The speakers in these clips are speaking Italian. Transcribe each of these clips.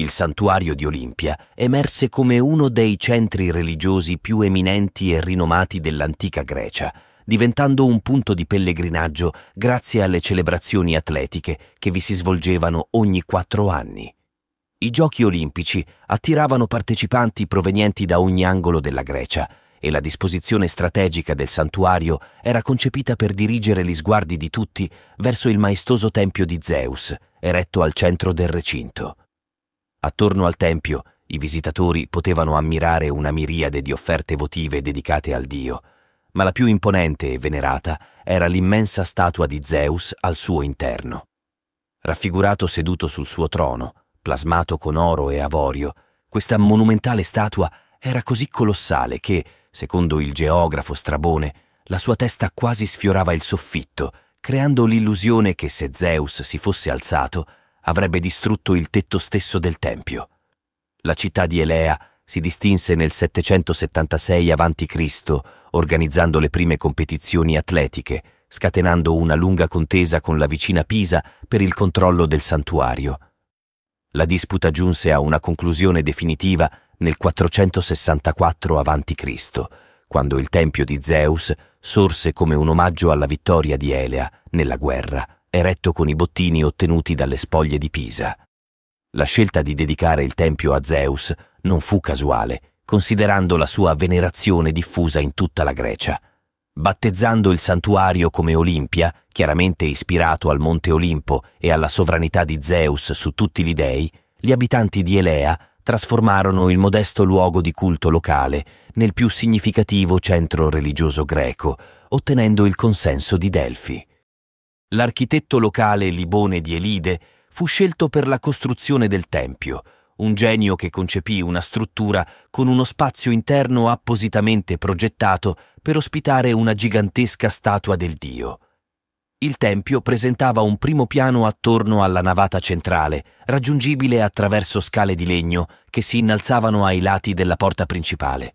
il santuario di Olimpia emerse come uno dei centri religiosi più eminenti e rinomati dell'antica Grecia, diventando un punto di pellegrinaggio grazie alle celebrazioni atletiche che vi si svolgevano ogni quattro anni. I giochi olimpici attiravano partecipanti provenienti da ogni angolo della Grecia e la disposizione strategica del santuario era concepita per dirigere gli sguardi di tutti verso il maestoso tempio di Zeus, eretto al centro del recinto. Attorno al tempio i visitatori potevano ammirare una miriade di offerte votive dedicate al dio, ma la più imponente e venerata era l'immensa statua di Zeus al suo interno. Raffigurato seduto sul suo trono, plasmato con oro e avorio, questa monumentale statua era così colossale che, secondo il geografo Strabone, la sua testa quasi sfiorava il soffitto, creando l'illusione che se Zeus si fosse alzato, avrebbe distrutto il tetto stesso del tempio. La città di Elea si distinse nel 776 a.C. organizzando le prime competizioni atletiche, scatenando una lunga contesa con la vicina Pisa per il controllo del santuario. La disputa giunse a una conclusione definitiva nel 464 a.C., quando il tempio di Zeus sorse come un omaggio alla vittoria di Elea nella guerra eretto con i bottini ottenuti dalle spoglie di Pisa. La scelta di dedicare il tempio a Zeus non fu casuale, considerando la sua venerazione diffusa in tutta la Grecia. Battezzando il santuario come Olimpia, chiaramente ispirato al monte Olimpo e alla sovranità di Zeus su tutti gli dei, gli abitanti di Elea trasformarono il modesto luogo di culto locale nel più significativo centro religioso greco, ottenendo il consenso di Delfi. L'architetto locale Libone di Elide fu scelto per la costruzione del tempio, un genio che concepì una struttura con uno spazio interno appositamente progettato per ospitare una gigantesca statua del dio. Il tempio presentava un primo piano attorno alla navata centrale, raggiungibile attraverso scale di legno che si innalzavano ai lati della porta principale.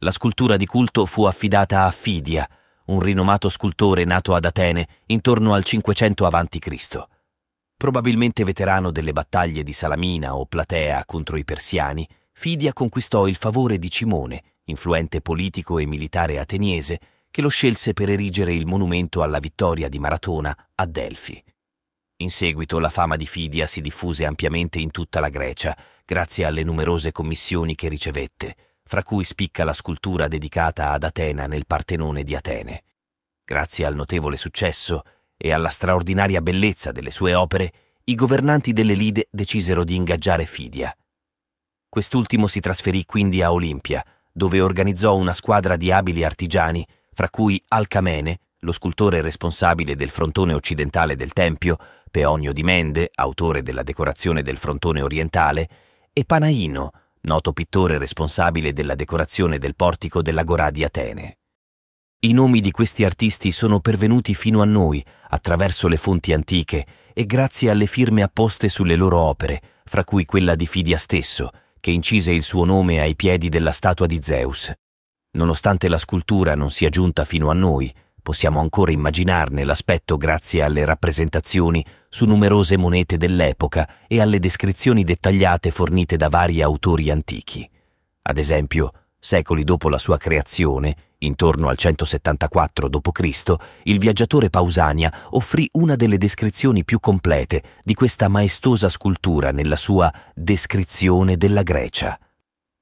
La scultura di culto fu affidata a Fidia, un rinomato scultore nato ad Atene intorno al 500 a.C. Probabilmente veterano delle battaglie di Salamina o Platea contro i persiani, Fidia conquistò il favore di Cimone, influente politico e militare ateniese, che lo scelse per erigere il monumento alla vittoria di Maratona a Delfi. In seguito la fama di Fidia si diffuse ampiamente in tutta la Grecia, grazie alle numerose commissioni che ricevette, fra cui spicca la scultura dedicata ad Atena nel Partenone di Atene. Grazie al notevole successo e alla straordinaria bellezza delle sue opere, i governanti delle Lide decisero di ingaggiare Fidia. Quest'ultimo si trasferì quindi a Olimpia, dove organizzò una squadra di abili artigiani, fra cui Alcamene, lo scultore responsabile del frontone occidentale del Tempio, Peonio di Mende, autore della decorazione del frontone orientale, e Panaino, noto pittore responsabile della decorazione del portico dell'Agorà di Atene. I nomi di questi artisti sono pervenuti fino a noi attraverso le fonti antiche e grazie alle firme apposte sulle loro opere, fra cui quella di Fidia stesso, che incise il suo nome ai piedi della statua di Zeus. Nonostante la scultura non sia giunta fino a noi, possiamo ancora immaginarne l'aspetto grazie alle rappresentazioni su numerose monete dell'epoca e alle descrizioni dettagliate fornite da vari autori antichi. Ad esempio, secoli dopo la sua creazione, intorno al 174 d.C., il viaggiatore Pausania offrì una delle descrizioni più complete di questa maestosa scultura nella sua Descrizione della Grecia.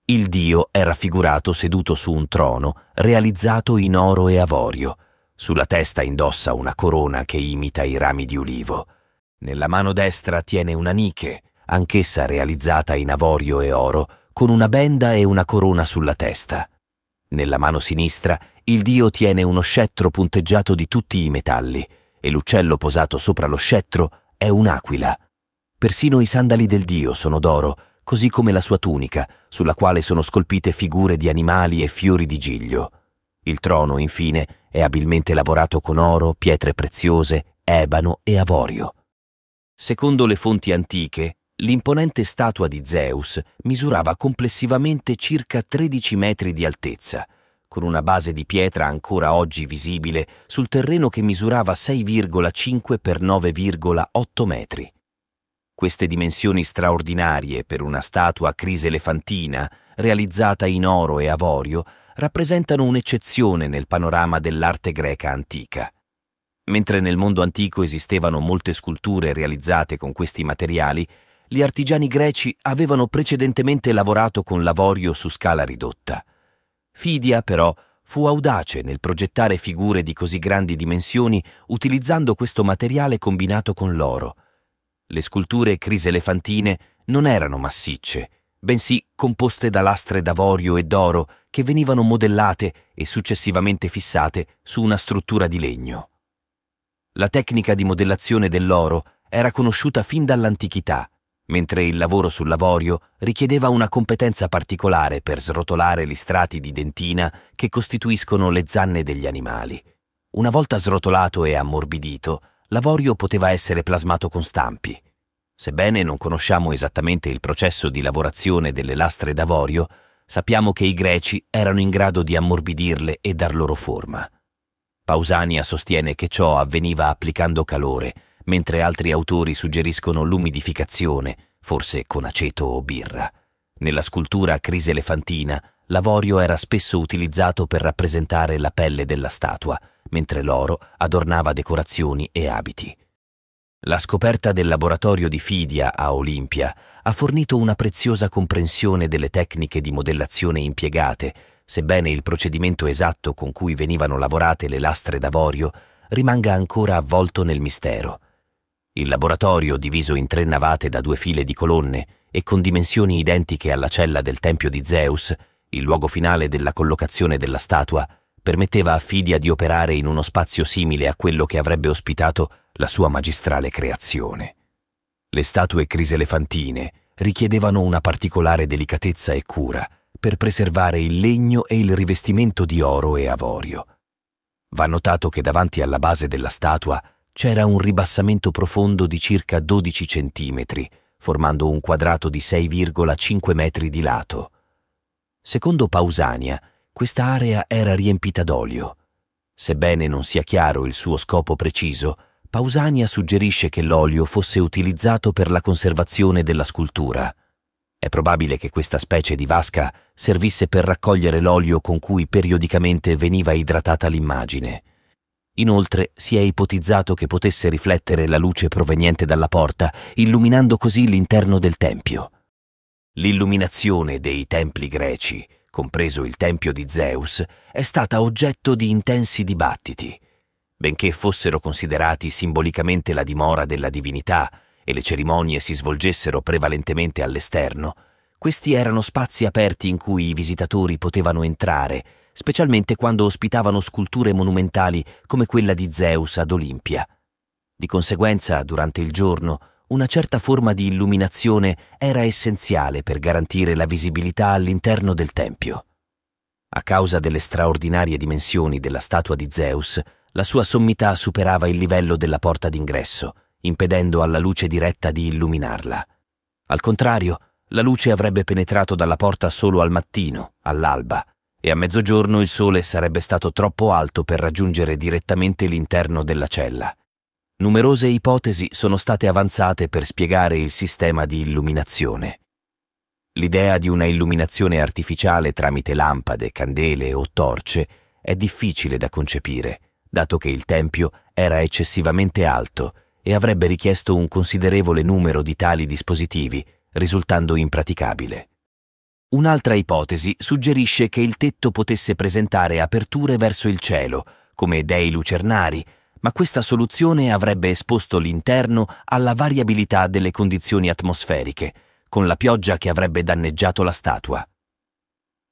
Il dio è raffigurato seduto su un trono realizzato in oro e avorio, sulla testa indossa una corona che imita i rami di ulivo. Nella mano destra tiene una niche, anch'essa realizzata in avorio e oro, con una benda e una corona sulla testa. Nella mano sinistra il dio tiene uno scettro punteggiato di tutti i metalli e l'uccello posato sopra lo scettro è un'aquila. Persino i sandali del dio sono d'oro, così come la sua tunica, sulla quale sono scolpite figure di animali e fiori di giglio. Il trono, infine, è abilmente lavorato con oro, pietre preziose, ebano e avorio. Secondo le fonti antiche, l'imponente statua di Zeus misurava complessivamente circa 13 metri di altezza, con una base di pietra ancora oggi visibile sul terreno che misurava 6,5 per 9,8 metri. Queste dimensioni straordinarie per una statua criselefantina, realizzata in oro e avorio, rappresentano un'eccezione nel panorama dell'arte greca antica. Mentre nel mondo antico esistevano molte sculture realizzate con questi materiali, gli artigiani greci avevano precedentemente lavorato con l'avorio su scala ridotta. Fidia, però, fu audace nel progettare figure di così grandi dimensioni utilizzando questo materiale combinato con l'oro. Le sculture criselefantine non erano massicce, bensì composte da lastre d'avorio e d'oro che venivano modellate e successivamente fissate su una struttura di legno. La tecnica di modellazione dell'oro era conosciuta fin dall'antichità, mentre il lavoro sull'avorio richiedeva una competenza particolare per srotolare gli strati di dentina che costituiscono le zanne degli animali. Una volta srotolato e ammorbidito, l'avorio poteva essere plasmato con stampi. Sebbene non conosciamo esattamente il processo di lavorazione delle lastre d'avorio, sappiamo che i greci erano in grado di ammorbidirle e dar loro forma. Pausania sostiene che ciò avveniva applicando calore, mentre altri autori suggeriscono l'umidificazione, forse con aceto o birra. Nella scultura criselefantina, l'avorio era spesso utilizzato per rappresentare la pelle della statua, mentre l'oro adornava decorazioni e abiti. La scoperta del laboratorio di Fidia a Olimpia ha fornito una preziosa comprensione delle tecniche di modellazione impiegate, sebbene il procedimento esatto con cui venivano lavorate le lastre d'avorio rimanga ancora avvolto nel mistero. Il laboratorio, diviso in tre navate da due file di colonne e con dimensioni identiche alla cella del Tempio di Zeus, il luogo finale della collocazione della statua, permetteva a Fidia di operare in uno spazio simile a quello che avrebbe ospitato la sua magistrale creazione. Le statue criselefantine richiedevano una particolare delicatezza e cura per preservare il legno e il rivestimento di oro e avorio. Va notato che davanti alla base della statua c'era un ribassamento profondo di circa 12 centimetri, formando un quadrato di 6,5 metri di lato. Secondo Pausania, questa area era riempita d'olio. Sebbene non sia chiaro il suo scopo preciso, Pausania suggerisce che l'olio fosse utilizzato per la conservazione della scultura. È probabile che questa specie di vasca servisse per raccogliere l'olio con cui periodicamente veniva idratata l'immagine. Inoltre si è ipotizzato che potesse riflettere la luce proveniente dalla porta, illuminando così l'interno del tempio. L'illuminazione dei templi greci compreso il tempio di Zeus, è stata oggetto di intensi dibattiti. Benché fossero considerati simbolicamente la dimora della divinità e le cerimonie si svolgessero prevalentemente all'esterno, questi erano spazi aperti in cui i visitatori potevano entrare, specialmente quando ospitavano sculture monumentali come quella di Zeus ad Olimpia. Di conseguenza, durante il giorno, una certa forma di illuminazione era essenziale per garantire la visibilità all'interno del tempio. A causa delle straordinarie dimensioni della statua di Zeus, la sua sommità superava il livello della porta d'ingresso, impedendo alla luce diretta di illuminarla. Al contrario, la luce avrebbe penetrato dalla porta solo al mattino, all'alba, e a mezzogiorno il sole sarebbe stato troppo alto per raggiungere direttamente l'interno della cella. Numerose ipotesi sono state avanzate per spiegare il sistema di illuminazione. L'idea di una illuminazione artificiale tramite lampade, candele o torce è difficile da concepire, dato che il tempio era eccessivamente alto e avrebbe richiesto un considerevole numero di tali dispositivi, risultando impraticabile. Un'altra ipotesi suggerisce che il tetto potesse presentare aperture verso il cielo, come dei lucernari, ma questa soluzione avrebbe esposto l'interno alla variabilità delle condizioni atmosferiche, con la pioggia che avrebbe danneggiato la statua.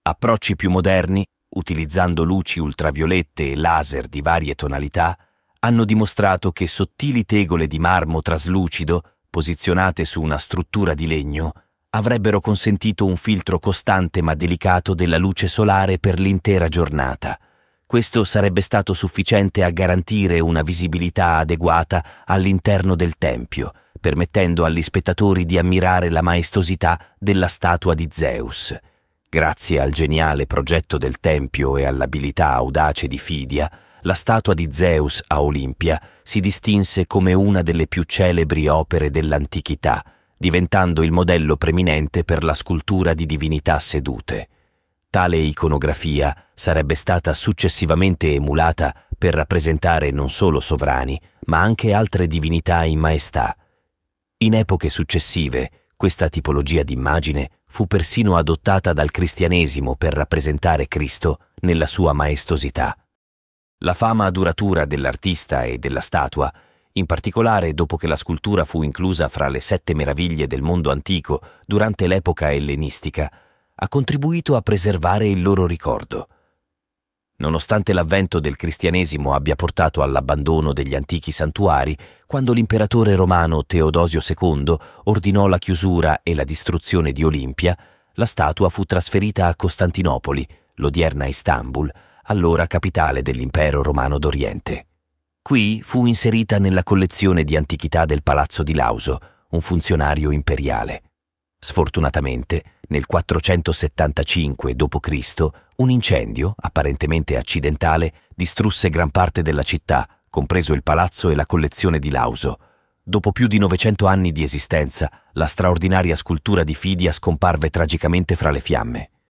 Approcci più moderni, utilizzando luci ultraviolette e laser di varie tonalità, hanno dimostrato che sottili tegole di marmo traslucido, posizionate su una struttura di legno, avrebbero consentito un filtro costante ma delicato della luce solare per l'intera giornata – questo sarebbe stato sufficiente a garantire una visibilità adeguata all'interno del Tempio, permettendo agli spettatori di ammirare la maestosità della statua di Zeus. Grazie al geniale progetto del Tempio e all'abilità audace di Fidia, la statua di Zeus a Olimpia si distinse come una delle più celebri opere dell'antichità, diventando il modello preminente per la scultura di divinità sedute. Tale iconografia sarebbe stata successivamente emulata per rappresentare non solo sovrani, ma anche altre divinità in maestà. In epoche successive, questa tipologia d'immagine fu persino adottata dal cristianesimo per rappresentare Cristo nella sua maestosità. La fama duratura dell'artista e della statua, in particolare dopo che la scultura fu inclusa fra le sette meraviglie del mondo antico durante l'epoca ellenistica, ha contribuito a preservare il loro ricordo. Nonostante l'avvento del cristianesimo abbia portato all'abbandono degli antichi santuari, quando l'imperatore romano Teodosio II ordinò la chiusura e la distruzione di Olimpia, la statua fu trasferita a Costantinopoli, l'odierna Istanbul, allora capitale dell'impero romano d'Oriente. Qui fu inserita nella collezione di antichità del palazzo di Lauso, un funzionario imperiale. Sfortunatamente, nel 475 d.C., un incendio, apparentemente accidentale, distrusse gran parte della città, compreso il palazzo e la collezione di Lauso. Dopo più di 900 anni di esistenza, la straordinaria scultura di Fidia scomparve tragicamente fra le fiamme.